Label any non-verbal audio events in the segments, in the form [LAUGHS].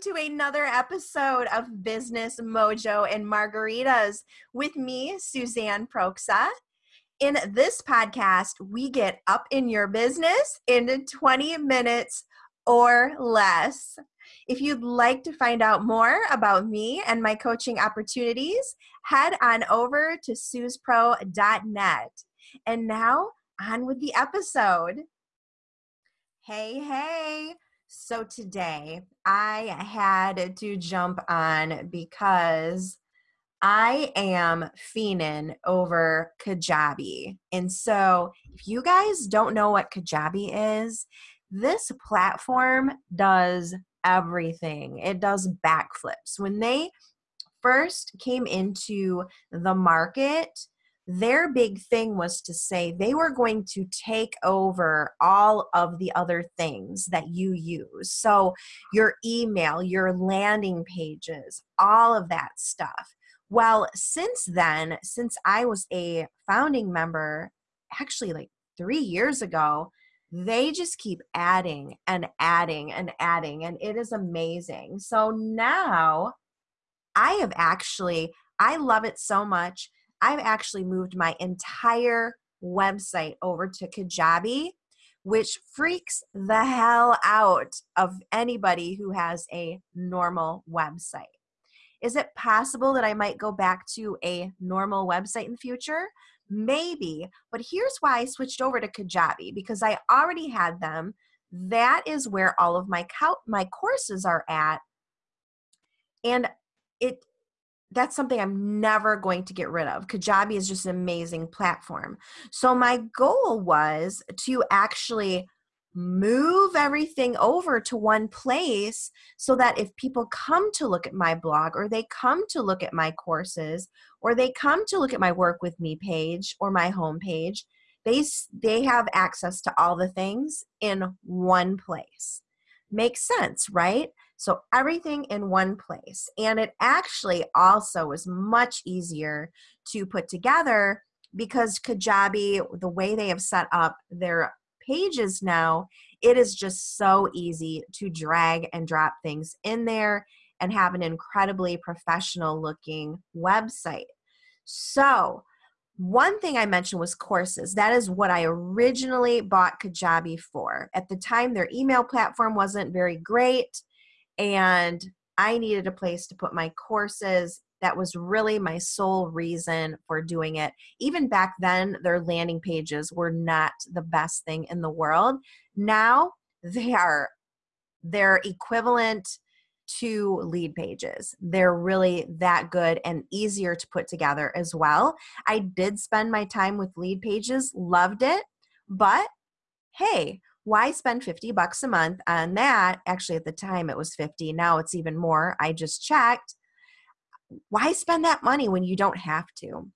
to another episode of Business Mojo and Margaritas with me, Suzanne Proksa. In this podcast, we get up in your business in 20 minutes or less. If you'd like to find out more about me and my coaching opportunities, head on over to SuzPro.net. And now, on with the episode. Hey, hey. So today I had to jump on because I am fiending over Kajabi. And so if you guys don't know what Kajabi is, this platform does everything. It does backflips. When they first came into the market, their big thing was to say they were going to take over all of the other things that you use. So, your email, your landing pages, all of that stuff. Well, since then, since I was a founding member, actually like three years ago, they just keep adding and adding and adding, and it is amazing. So now I have actually, I love it so much I've actually moved my entire website over to Kajabi, which freaks the hell out of anybody who has a normal website. Is it possible that I might go back to a normal website in the future? Maybe, but here's why I switched over to Kajabi because I already had them. That is where all of my my courses are at. And it that's something I'm never going to get rid of. Kajabi is just an amazing platform. So my goal was to actually move everything over to one place so that if people come to look at my blog or they come to look at my courses or they come to look at my work with me page or my homepage, they they have access to all the things in one place. Makes sense, right? So everything in one place. And it actually also is much easier to put together because Kajabi, the way they have set up their pages now, it is just so easy to drag and drop things in there and have an incredibly professional looking website. So, one thing I mentioned was courses. That is what I originally bought Kajabi for. At the time, their email platform wasn't very great and I needed a place to put my courses. That was really my sole reason for doing it. Even back then, their landing pages were not the best thing in the world. Now they are they're equivalent to Leadpages. They're really that good and easier to put together as well. I did spend my time with Leadpages, loved it, but hey, why spend 50 bucks a month on that? Actually, at the time it was 50. Now it's even more. I just checked. Why spend that money when you don't have to?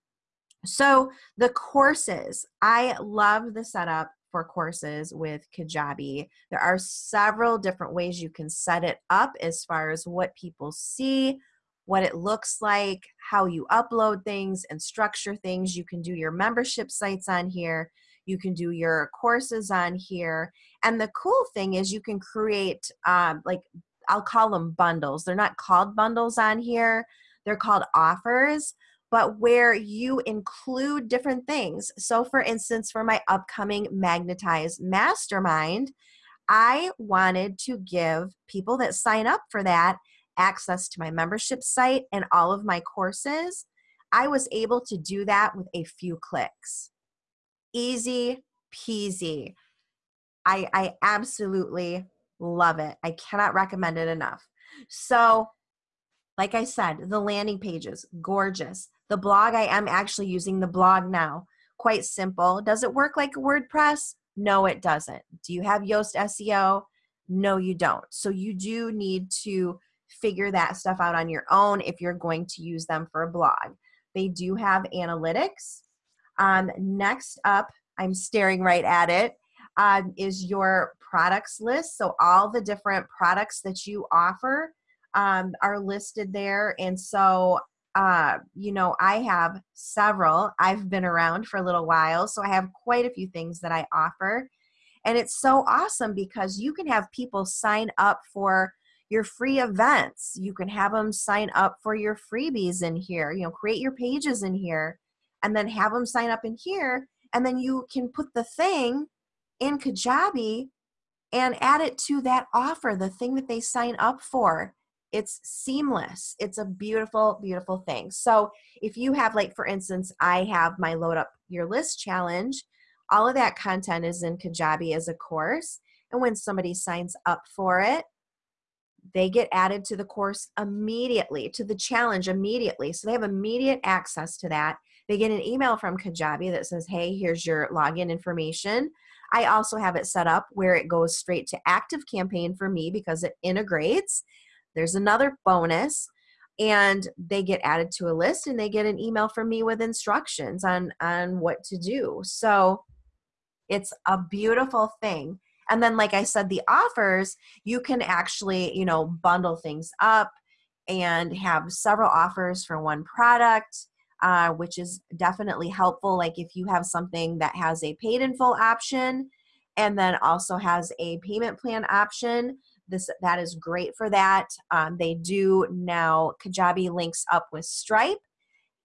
So, the courses, I love the setup for courses with Kajabi. There are several different ways you can set it up as far as what people see, what it looks like, how you upload things and structure things. You can do your membership sites on here. You can do your courses on here. And the cool thing is you can create um, like I'll call them bundles. They're not called bundles on here. They're called offers, but where you include different things. So for instance, for my upcoming Magnetize mastermind, I wanted to give people that sign up for that access to my membership site and all of my courses. I was able to do that with a few clicks easy peasy. I, I absolutely love it. I cannot recommend it enough. So, like I said, the landing pages, gorgeous. The blog, I am actually using the blog now. Quite simple. Does it work like WordPress? No, it doesn't. Do you have Yoast SEO? No, you don't. So, you do need to figure that stuff out on your own if you're going to use them for a blog. They do have analytics. Um, next up, I'm staring right at it, uh, is your products list. So all the different products that you offer um, are listed there. And so, uh, you know, I have several. I've been around for a little while, so I have quite a few things that I offer. And it's so awesome because you can have people sign up for your free events. You can have them sign up for your freebies in here. You know, create your pages in here and then have them sign up in here. And then you can put the thing in Kajabi and add it to that offer, the thing that they sign up for. It's seamless. It's a beautiful, beautiful thing. So if you have, like, for instance, I have my Load Up Your List challenge, all of that content is in Kajabi as a course. And when somebody signs up for it, they get added to the course immediately, to the challenge immediately. So they have immediate access to that. They get an email from Kajabi that says, hey, here's your login information. I also have it set up where it goes straight to Active Campaign for me because it integrates. There's another bonus and they get added to a list and they get an email from me with instructions on on what to do. So it's a beautiful thing. And then like I said the offers, you can actually, you know, bundle things up and have several offers for one product uh, which is definitely helpful. Like if you have something that has a paid in full option and then also has a payment plan option, this that is great for that. Um, they do now, Kajabi links up with Stripe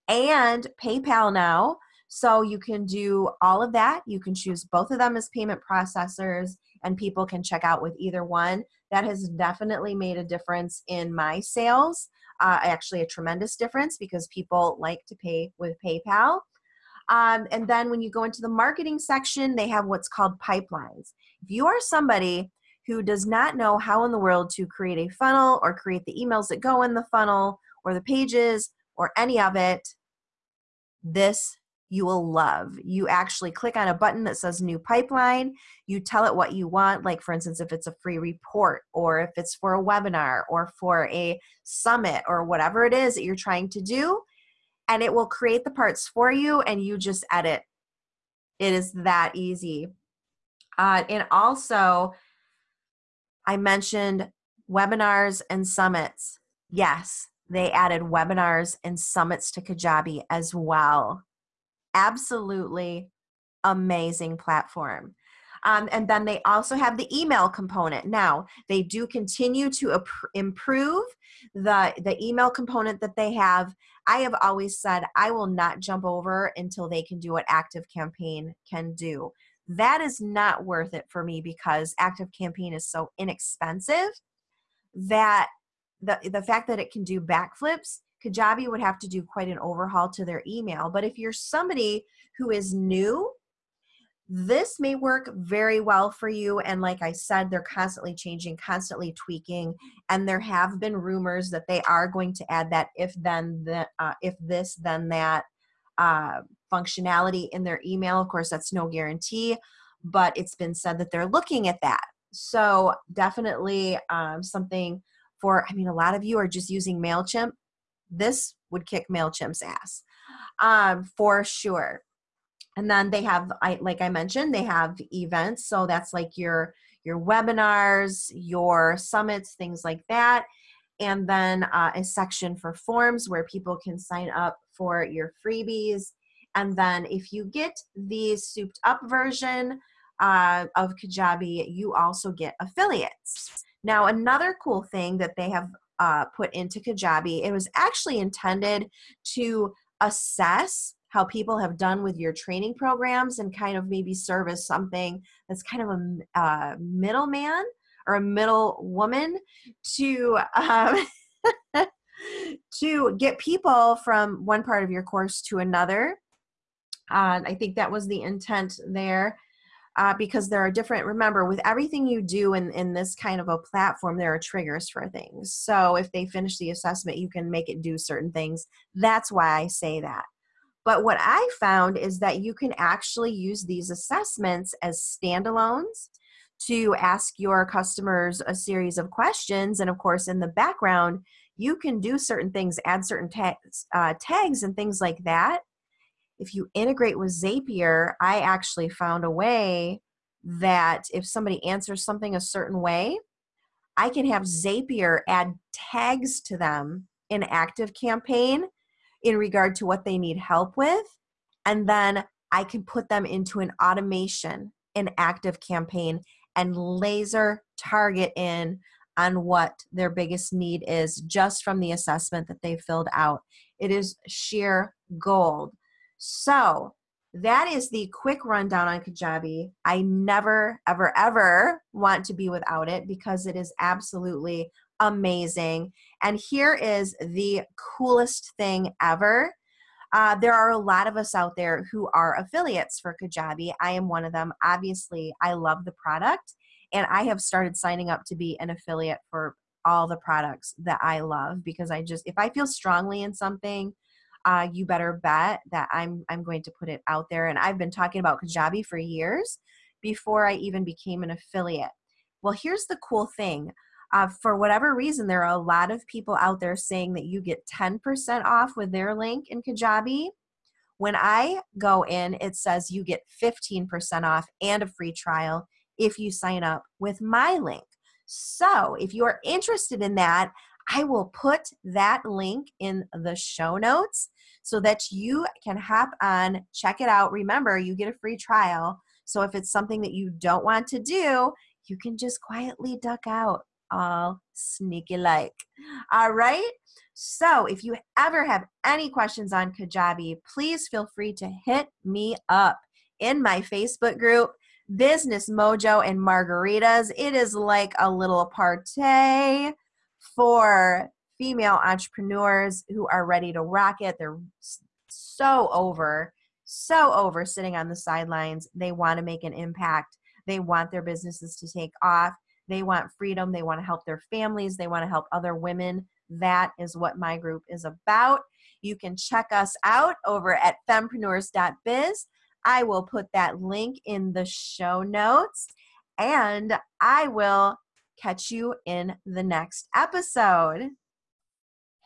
and PayPal now. So you can do all of that. You can choose both of them as payment processors and people can check out with either one. That has definitely made a difference in my sales uh, actually a tremendous difference because people like to pay with PayPal. Um, and then when you go into the marketing section, they have what's called pipelines. If you are somebody who does not know how in the world to create a funnel or create the emails that go in the funnel or the pages or any of it, this you will love. You actually click on a button that says new pipeline. You tell it what you want, like for instance, if it's a free report or if it's for a webinar or for a summit or whatever it is that you're trying to do. And it will create the parts for you and you just edit. It is that easy. Uh, and also, I mentioned webinars and summits. Yes, they added webinars and summits to Kajabi as well absolutely amazing platform. Um, and then they also have the email component. Now, they do continue to improve the, the email component that they have. I have always said I will not jump over until they can do what Active Campaign can do. That is not worth it for me because Active Campaign is so inexpensive that the, the fact that it can do backflips Kajabi would have to do quite an overhaul to their email. But if you're somebody who is new, this may work very well for you. And like I said, they're constantly changing, constantly tweaking. And there have been rumors that they are going to add that if then the, uh, if this, then that uh, functionality in their email. Of course, that's no guarantee, but it's been said that they're looking at that. So definitely um, something for, I mean, a lot of you are just using MailChimp this would kick MailChimp's ass um, for sure. And then they have, I, like I mentioned, they have events. So that's like your your webinars, your summits, things like that. And then uh, a section for forms where people can sign up for your freebies. And then if you get the souped up version uh, of Kajabi, you also get affiliates. Now, another cool thing that they have uh, put into Kajabi. It was actually intended to assess how people have done with your training programs and kind of maybe serve as something that's kind of a uh, middleman or a middle woman to um, [LAUGHS] to get people from one part of your course to another. Uh, I think that was the intent there uh, because there are different, remember, with everything you do in, in this kind of a platform, there are triggers for things. So if they finish the assessment, you can make it do certain things. That's why I say that. But what I found is that you can actually use these assessments as standalones to ask your customers a series of questions. And of course, in the background, you can do certain things, add certain tags, uh, tags and things like that if you integrate with Zapier, I actually found a way that if somebody answers something a certain way, I can have Zapier add tags to them in Active Campaign in regard to what they need help with. And then I can put them into an automation in Active Campaign and laser target in on what their biggest need is just from the assessment that they filled out. It is sheer gold. So, that is the quick rundown on Kajabi. I never, ever, ever want to be without it because it is absolutely amazing. And here is the coolest thing ever. Uh, there are a lot of us out there who are affiliates for Kajabi. I am one of them. Obviously, I love the product, and I have started signing up to be an affiliate for all the products that I love because I just, if I feel strongly in something, uh, you better bet that I'm I'm going to put it out there. And I've been talking about Kajabi for years before I even became an affiliate. Well, here's the cool thing. Uh, for whatever reason, there are a lot of people out there saying that you get 10% off with their link in Kajabi. When I go in, it says you get 15% off and a free trial if you sign up with my link. So if you are interested in that, I will put that link in the show notes so that you can hop on, check it out. Remember, you get a free trial. So if it's something that you don't want to do, you can just quietly duck out all sneaky like. All right. So if you ever have any questions on Kajabi, please feel free to hit me up in my Facebook group, Business Mojo and Margaritas. It is like a little party for female entrepreneurs who are ready to rock it. They're so over, so over sitting on the sidelines. They want to make an impact. They want their businesses to take off. They want freedom. They want to help their families. They want to help other women. That is what my group is about. You can check us out over at fempreneurs.biz. I will put that link in the show notes and I will catch you in the next episode.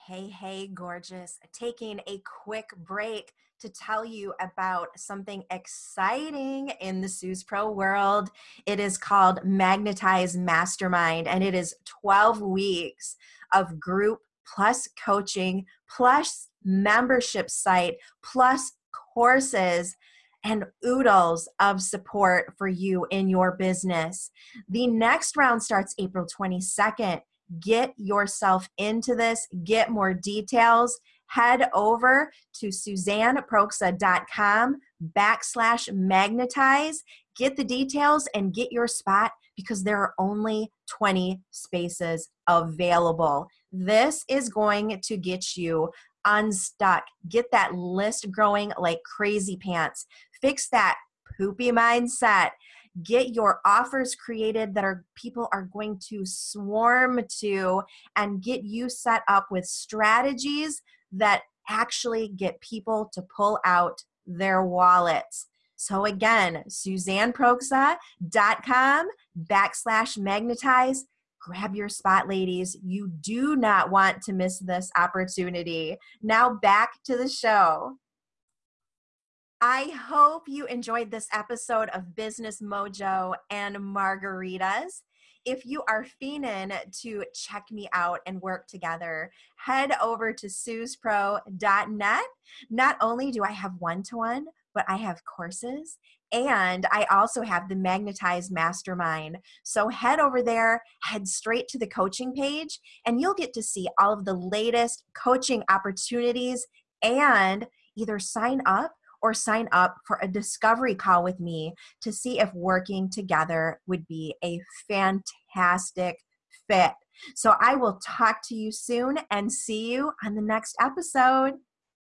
Hey, hey, gorgeous. Taking a quick break to tell you about something exciting in the Suze Pro world. It is called Magnetize Mastermind, and it is 12 weeks of group plus coaching plus membership site plus courses and oodles of support for you in your business. The next round starts April 22nd. Get yourself into this, get more details. Head over to suzanneproxa.com backslash magnetize. Get the details and get your spot because there are only 20 spaces available. This is going to get you unstuck. Get that list growing like crazy pants fix that poopy mindset. Get your offers created that are people are going to swarm to and get you set up with strategies that actually get people to pull out their wallets. So again suzanneproxa.com backslash magnetize. Grab your spot ladies. You do not want to miss this opportunity. Now back to the show I hope you enjoyed this episode of Business Mojo and Margaritas. If you are fiending to check me out and work together, head over to suzepro.net. Not only do I have one to one, but I have courses and I also have the Magnetized Mastermind. So head over there, head straight to the coaching page, and you'll get to see all of the latest coaching opportunities and either sign up or sign up for a discovery call with me to see if working together would be a fantastic fit. So I will talk to you soon and see you on the next episode.